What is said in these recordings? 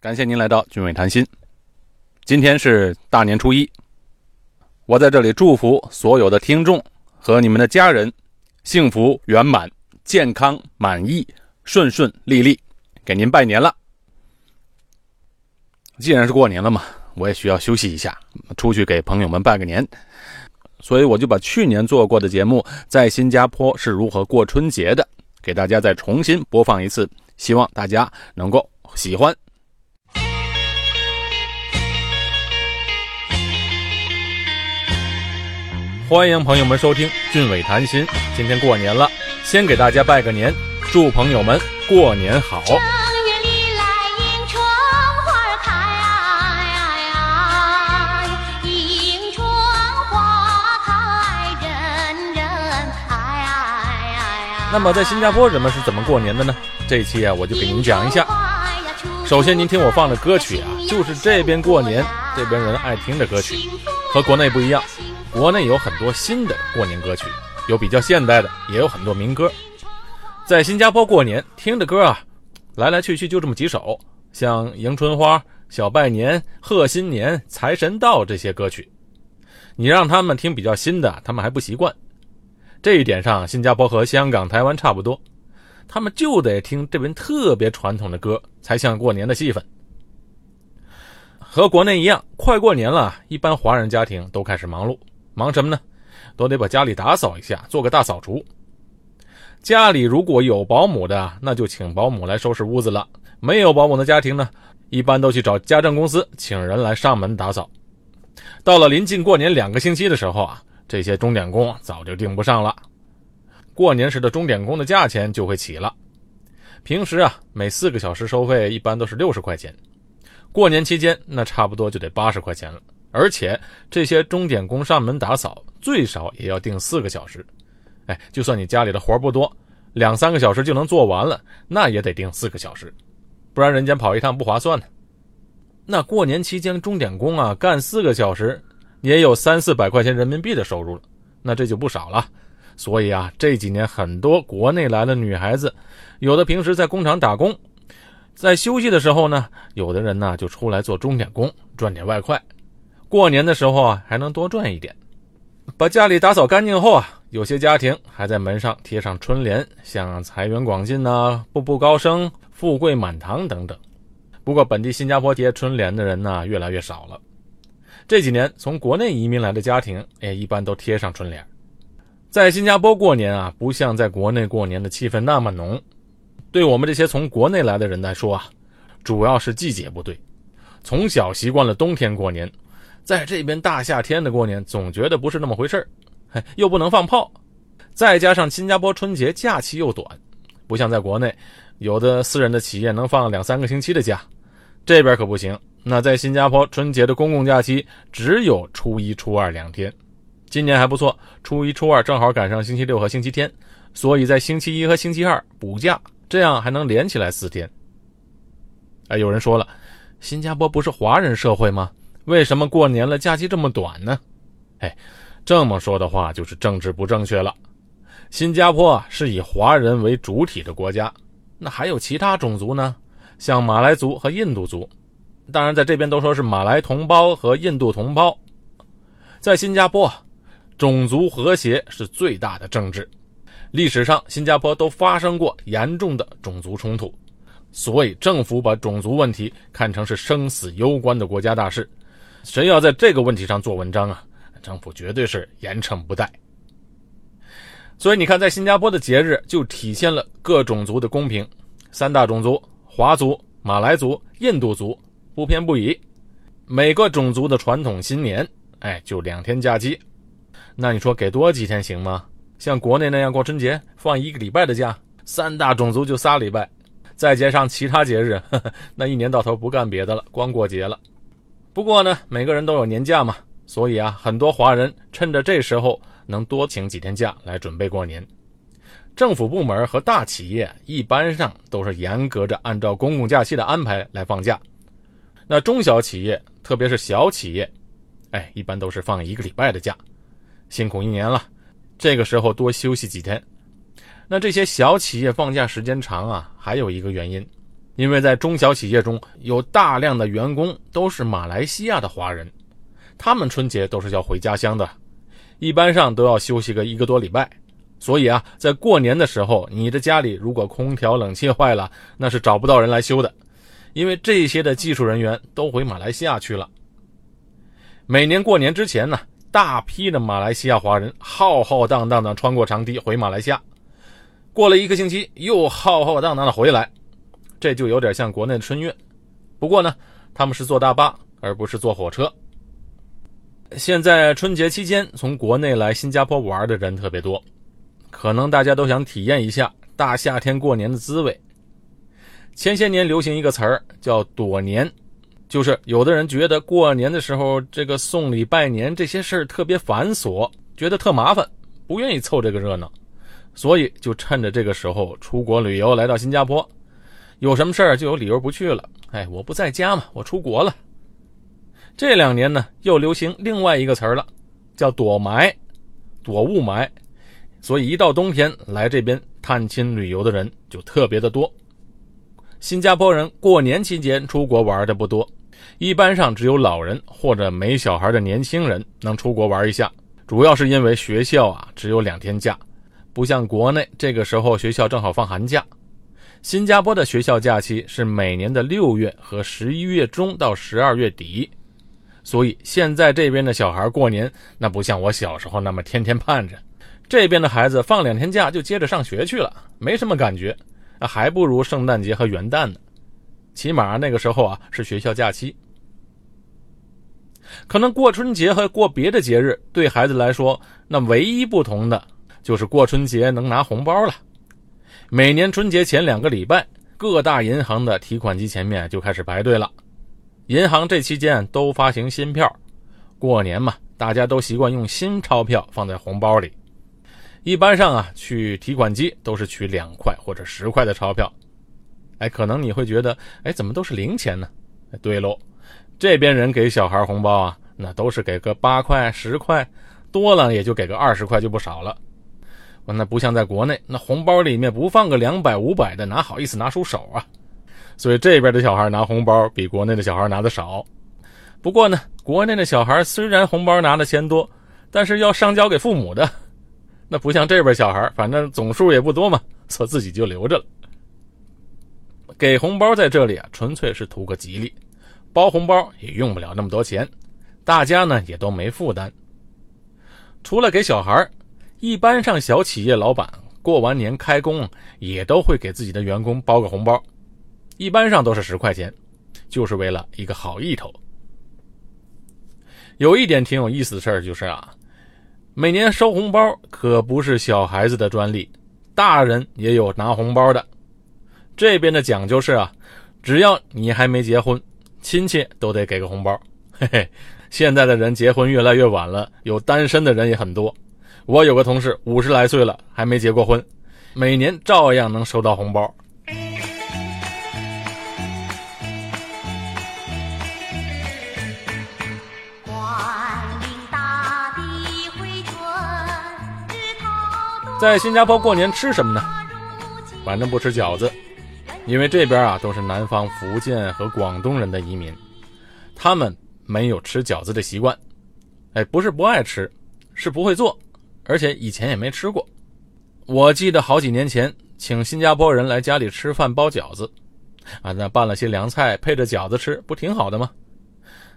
感谢您来到俊伟谈心。今天是大年初一，我在这里祝福所有的听众和你们的家人幸福圆满、健康满意、顺顺利利，给您拜年了。既然是过年了嘛，我也需要休息一下，出去给朋友们拜个年。所以我就把去年做过的节目，在新加坡是如何过春节的，给大家再重新播放一次，希望大家能够喜欢。欢迎朋友们收听俊伟谈心。今天过年了，先给大家拜个年，祝朋友们过年好。正月里来迎春花开，迎春花开人人爱。那么在新加坡人们是怎么过年的呢？这一期啊，我就给您讲一下。首先，您听我放的歌曲啊，就是这边过年这边人爱听的歌曲，和国内不一样。国内有很多新的过年歌曲，有比较现代的，也有很多民歌。在新加坡过年听的歌啊，来来去去就这么几首，像迎春花、小拜年、贺新年、财神到这些歌曲。你让他们听比较新的，他们还不习惯。这一点上，新加坡和香港、台湾差不多，他们就得听这边特别传统的歌，才像过年的气氛。和国内一样，快过年了，一般华人家庭都开始忙碌。忙什么呢？都得把家里打扫一下，做个大扫除。家里如果有保姆的，那就请保姆来收拾屋子了；没有保姆的家庭呢，一般都去找家政公司，请人来上门打扫。到了临近过年两个星期的时候啊，这些钟点工早就订不上了。过年时的钟点工的价钱就会起了。平时啊，每四个小时收费一般都是六十块钱，过年期间那差不多就得八十块钱了。而且这些钟点工上门打扫，最少也要定四个小时。哎，就算你家里的活不多，两三个小时就能做完了，那也得定四个小时，不然人家跑一趟不划算呢。那过年期间钟点工啊，干四个小时，也有三四百块钱人民币的收入了，那这就不少了。所以啊，这几年很多国内来的女孩子，有的平时在工厂打工，在休息的时候呢，有的人呢就出来做钟点工，赚点外快。过年的时候啊，还能多赚一点。把家里打扫干净后啊，有些家庭还在门上贴上春联，像“财源广进”呐、“步步高升”、“富贵满堂”等等。不过，本地新加坡贴春联的人呢，越来越少了。这几年从国内移民来的家庭，哎，一般都贴上春联。在新加坡过年啊，不像在国内过年的气氛那么浓。对我们这些从国内来的人来说啊，主要是季节不对，从小习惯了冬天过年。在这边大夏天的过年，总觉得不是那么回事儿，又不能放炮，再加上新加坡春节假期又短，不像在国内，有的私人的企业能放两三个星期的假，这边可不行。那在新加坡春节的公共假期只有初一、初二两天，今年还不错，初一、初二正好赶上星期六和星期天，所以在星期一和星期二补假，这样还能连起来四天。哎，有人说了，新加坡不是华人社会吗？为什么过年了假期这么短呢？哎，这么说的话就是政治不正确了。新加坡是以华人为主体的国家，那还有其他种族呢，像马来族和印度族。当然，在这边都说是马来同胞和印度同胞。在新加坡，种族和谐是最大的政治。历史上，新加坡都发生过严重的种族冲突，所以政府把种族问题看成是生死攸关的国家大事。谁要在这个问题上做文章啊？政府绝对是严惩不贷。所以你看，在新加坡的节日就体现了各种族的公平。三大种族：华族、马来族、印度族，不偏不倚。每个种族的传统新年，哎，就两天假期。那你说给多几天行吗？像国内那样过春节放一个礼拜的假，三大种族就仨礼拜，再加上其他节日，呵呵那一年到头不干别的了，光过节了。不过呢，每个人都有年假嘛，所以啊，很多华人趁着这时候能多请几天假来准备过年。政府部门和大企业一般上都是严格着按照公共假期的安排来放假，那中小企业，特别是小企业，哎，一般都是放一个礼拜的假，辛苦一年了，这个时候多休息几天。那这些小企业放假时间长啊，还有一个原因，因为在中小企业中有大量的员工都是马来西亚的华人，他们春节都是要回家乡的，一般上都要休息个一个多礼拜。所以啊，在过年的时候，你的家里如果空调、冷气坏了，那是找不到人来修的，因为这些的技术人员都回马来西亚去了。每年过年之前呢，大批的马来西亚华人浩浩荡荡的穿过长堤回马来西亚，过了一个星期又浩浩荡荡的回来，这就有点像国内的春运。不过呢，他们是坐大巴而不是坐火车。现在春节期间从国内来新加坡玩的人特别多。可能大家都想体验一下大夏天过年的滋味。前些年流行一个词儿叫“躲年”，就是有的人觉得过年的时候这个送礼拜年这些事儿特别繁琐，觉得特麻烦，不愿意凑这个热闹，所以就趁着这个时候出国旅游，来到新加坡，有什么事儿就有理由不去了。哎，我不在家嘛，我出国了。这两年呢，又流行另外一个词儿了，叫“躲霾”，躲雾霾。所以一到冬天来这边探亲旅游的人就特别的多。新加坡人过年期间出国玩的不多，一般上只有老人或者没小孩的年轻人能出国玩一下。主要是因为学校啊只有两天假，不像国内这个时候学校正好放寒假。新加坡的学校假期是每年的六月和十一月中到十二月底，所以现在这边的小孩过年那不像我小时候那么天天盼着。这边的孩子放两天假就接着上学去了，没什么感觉，还不如圣诞节和元旦呢。起码那个时候啊是学校假期。可能过春节和过别的节日对孩子来说，那唯一不同的就是过春节能拿红包了。每年春节前两个礼拜，各大银行的提款机前面就开始排队了。银行这期间都发行新票，过年嘛，大家都习惯用新钞票放在红包里。一般上啊，去提款机都是取两块或者十块的钞票。哎，可能你会觉得，哎，怎么都是零钱呢？对喽，这边人给小孩红包啊，那都是给个八块、十块，多了也就给个二十块，就不少了。那不像在国内，那红包里面不放个两百、五百的，哪好意思拿出手啊？所以这边的小孩拿红包比国内的小孩拿的少。不过呢，国内的小孩虽然红包拿的钱多，但是要上交给父母的。那不像这边小孩，反正总数也不多嘛，所自己就留着了。给红包在这里啊，纯粹是图个吉利，包红包也用不了那么多钱，大家呢也都没负担。除了给小孩，一般上小企业老板过完年开工也都会给自己的员工包个红包，一般上都是十块钱，就是为了一个好意头。有一点挺有意思的事儿就是啊。每年收红包可不是小孩子的专利，大人也有拿红包的。这边的讲究是啊，只要你还没结婚，亲戚都得给个红包。嘿嘿，现在的人结婚越来越晚了，有单身的人也很多。我有个同事五十来岁了，还没结过婚，每年照样能收到红包。在新加坡过年吃什么呢？反正不吃饺子，因为这边啊都是南方福建和广东人的移民，他们没有吃饺子的习惯。哎，不是不爱吃，是不会做，而且以前也没吃过。我记得好几年前请新加坡人来家里吃饭包饺子，啊，那拌了些凉菜配着饺子吃，不挺好的吗？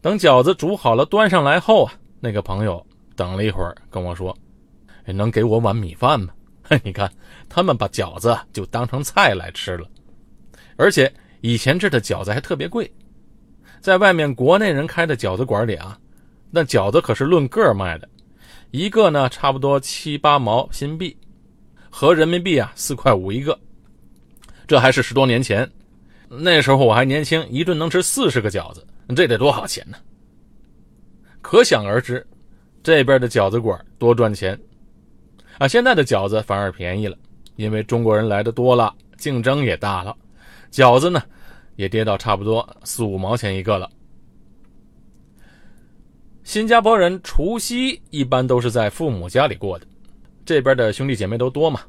等饺子煮好了端上来后啊，那个朋友等了一会儿跟我说。能给我碗米饭吗？你看，他们把饺子就当成菜来吃了，而且以前这的饺子还特别贵，在外面国内人开的饺子馆里啊，那饺子可是论个卖的，一个呢差不多七八毛新币，合人民币啊四块五一个，这还是十多年前，那时候我还年轻，一顿能吃四十个饺子，这得多少钱呢？可想而知，这边的饺子馆多赚钱。啊，现在的饺子反而便宜了，因为中国人来的多了，竞争也大了，饺子呢也跌到差不多四五毛钱一个了。新加坡人除夕一般都是在父母家里过的，这边的兄弟姐妹都多嘛，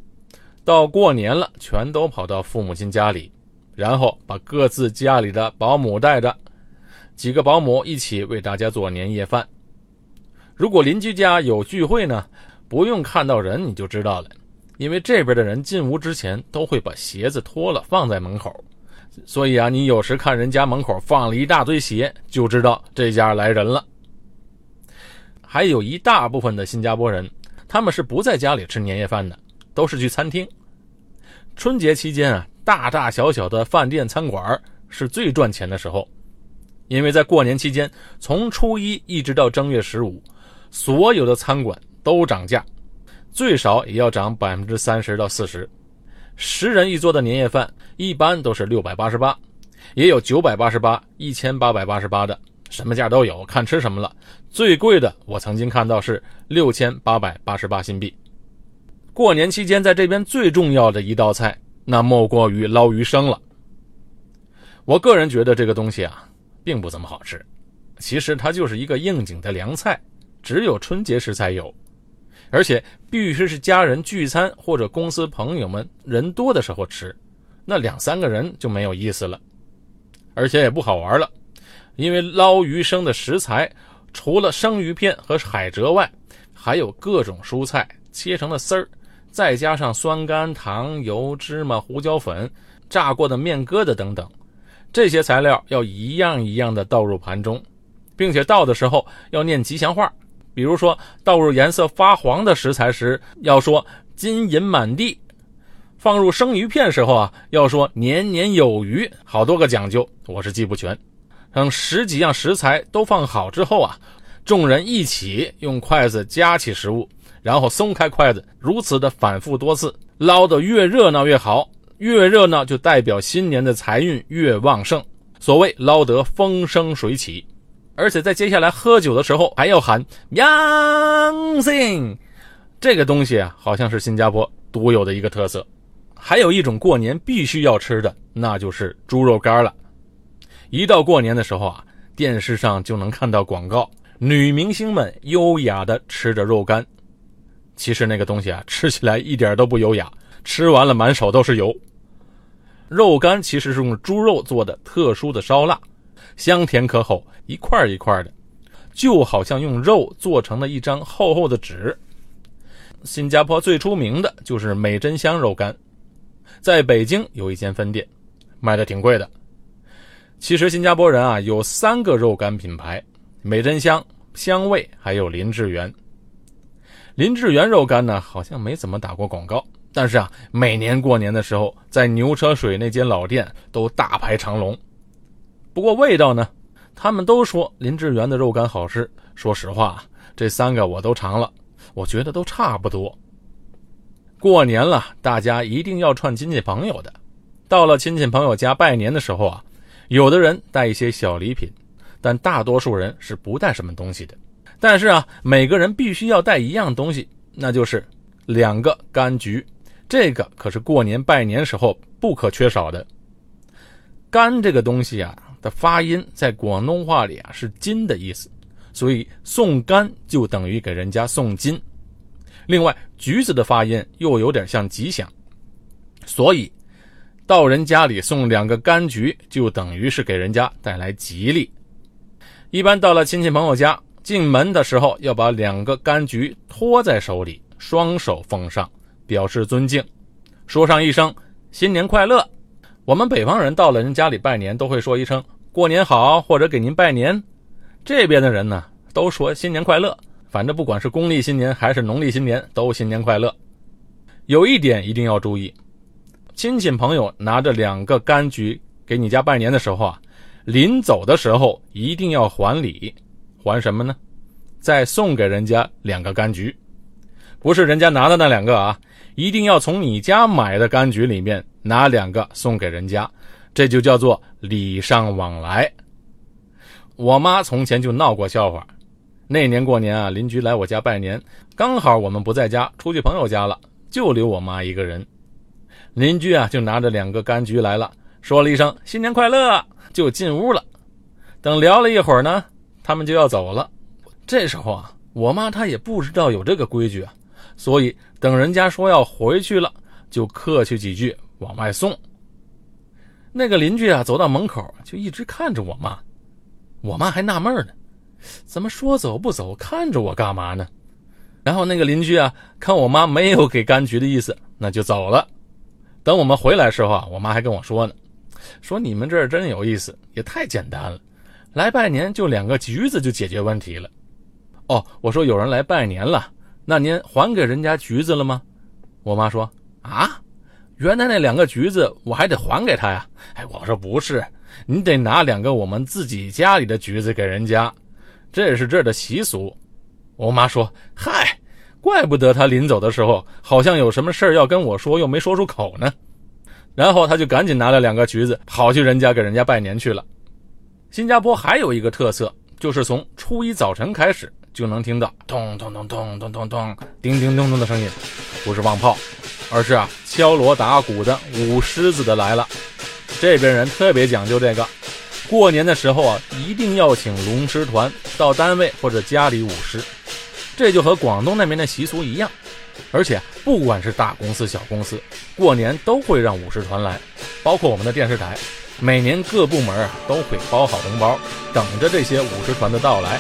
到过年了全都跑到父母亲家里，然后把各自家里的保姆带着，几个保姆一起为大家做年夜饭。如果邻居家有聚会呢，不用看到人你就知道了，因为这边的人进屋之前都会把鞋子脱了放在门口，所以啊，你有时看人家门口放了一大堆鞋，就知道这家来人了。还有一大部分的新加坡人，他们是不在家里吃年夜饭的，都是去餐厅。春节期间啊，大大小小的饭店餐馆是最赚钱的时候，因为在过年期间，从初一一直到正月十五，所有的餐馆都涨价，最少也要涨百分之三十到四十。十人一桌的年夜饭一般都是六百八十八，也有九百八十八、一千八百八十八的，什么价都有，看吃什么了。最贵的我曾经看到是六千八百八十八新币。过年期间，在这边最重要的一道菜，那莫过于捞鱼生了。我个人觉得这个东西啊，并不怎么好吃。其实它就是一个应景的凉菜，只有春节时才有，而且必须是家人聚餐或者公司朋友们人多的时候吃，那两三个人就没有意思了，而且也不好玩了。因为捞鱼生的食材，除了生鱼片和海蜇外，还有各种蔬菜切成了丝儿。再加上酸甘糖、油、芝麻、胡椒粉、炸过的面疙瘩等等，这些材料要一样一样的倒入盘中，并且倒的时候要念吉祥话。比如说，倒入颜色发黄的食材时，要说“金银满地”；放入生鱼片时候啊，要说“年年有余”。好多个讲究，我是记不全。等十几样食材都放好之后啊，众人一起用筷子夹起食物。然后松开筷子，如此的反复多次，捞得越热闹越好，越热闹就代表新年的财运越旺盛。所谓捞得风生水起，而且在接下来喝酒的时候还要喊“阳兴”，这个东西啊，好像是新加坡独有的一个特色。还有一种过年必须要吃的，那就是猪肉干了。一到过年的时候啊，电视上就能看到广告，女明星们优雅的吃着肉干。其实那个东西啊，吃起来一点都不优雅，吃完了满手都是油。肉干其实是用猪肉做的特殊的烧腊，香甜可口，一块一块的，就好像用肉做成了一张厚厚的纸。新加坡最出名的就是美珍香肉干，在北京有一间分店，卖的挺贵的。其实新加坡人啊有三个肉干品牌：美珍香、香味，还有林志源。林志源肉干呢，好像没怎么打过广告，但是啊，每年过年的时候，在牛车水那间老店都大排长龙。不过味道呢，他们都说林志源的肉干好吃。说实话，这三个我都尝了，我觉得都差不多。过年了，大家一定要串亲戚朋友的。到了亲戚朋友家拜年的时候啊，有的人带一些小礼品，但大多数人是不带什么东西的。但是啊，每个人必须要带一样东西，那就是两个柑橘。这个可是过年拜年时候不可缺少的。柑这个东西啊的发音在广东话里啊是金的意思，所以送柑就等于给人家送金。另外，橘子的发音又有点像吉祥，所以到人家里送两个柑橘就等于是给人家带来吉利。一般到了亲戚朋友家。进门的时候要把两个柑橘托在手里，双手奉上，表示尊敬，说上一声“新年快乐”。我们北方人到了人家里拜年，都会说一声“过年好”或者给您拜年。这边的人呢，都说“新年快乐”。反正不管是公历新年还是农历新年，都新年快乐。有一点一定要注意，亲戚朋友拿着两个柑橘给你家拜年的时候啊，临走的时候一定要还礼。还什么呢？再送给人家两个柑橘，不是人家拿的那两个啊，一定要从你家买的柑橘里面拿两个送给人家，这就叫做礼尚往来。我妈从前就闹过笑话，那年过年啊，邻居来我家拜年，刚好我们不在家，出去朋友家了，就留我妈一个人。邻居啊，就拿着两个柑橘来了，说了一声“新年快乐”，就进屋了。等聊了一会儿呢。他们就要走了，这时候啊，我妈她也不知道有这个规矩啊，所以等人家说要回去了，就客气几句往外送。那个邻居啊，走到门口就一直看着我妈，我妈还纳闷呢，怎么说走不走，看着我干嘛呢？然后那个邻居啊，看我妈没有给柑橘的意思，那就走了。等我们回来时候啊，我妈还跟我说呢，说你们这儿真有意思，也太简单了，来拜年就两个橘子就解决问题了。哦，我说有人来拜年了，那您还给人家橘子了吗？我妈说啊，原来那两个橘子我还得还给他呀。哎，我说不是，你得拿两个我们自己家里的橘子给人家，这是这儿的习俗。我妈说：“嗨，怪不得他临走的时候好像有什么事儿要跟我说，又没说出口呢。”然后他就赶紧拿了两个橘子，跑去人家给人家拜年去了。新加坡还有一个特色，就是从初一早晨开始就能听到咚咚咚咚咚咚咚、叮叮咚咚的声音，不是放炮，而是啊敲锣打鼓的舞狮子的来了。这边人特别讲究这个。过年的时候啊，一定要请龙狮团到单位或者家里舞狮，这就和广东那边的习俗一样。而且不管是大公司、小公司，过年都会让舞狮团来，包括我们的电视台，每年各部门啊都会包好红包，等着这些舞狮团的到来。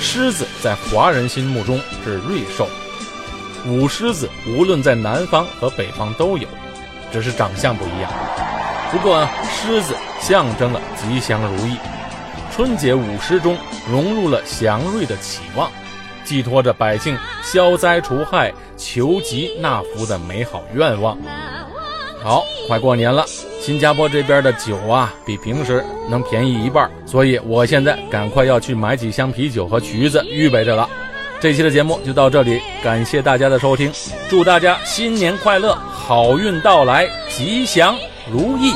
狮子在华人心目中是瑞兽，舞狮子无论在南方和北方都有，只是长相不一样。不过狮子象征了吉祥如意，春节舞狮中融入了祥瑞的期望，寄托着百姓消灾除害、求吉纳福的美好愿望。好，快过年了，新加坡这边的酒啊比平时能便宜一半，所以我现在赶快要去买几箱啤酒和橘子预备着了。这期的节目就到这里，感谢大家的收听，祝大家新年快乐，好运到来，吉祥如意。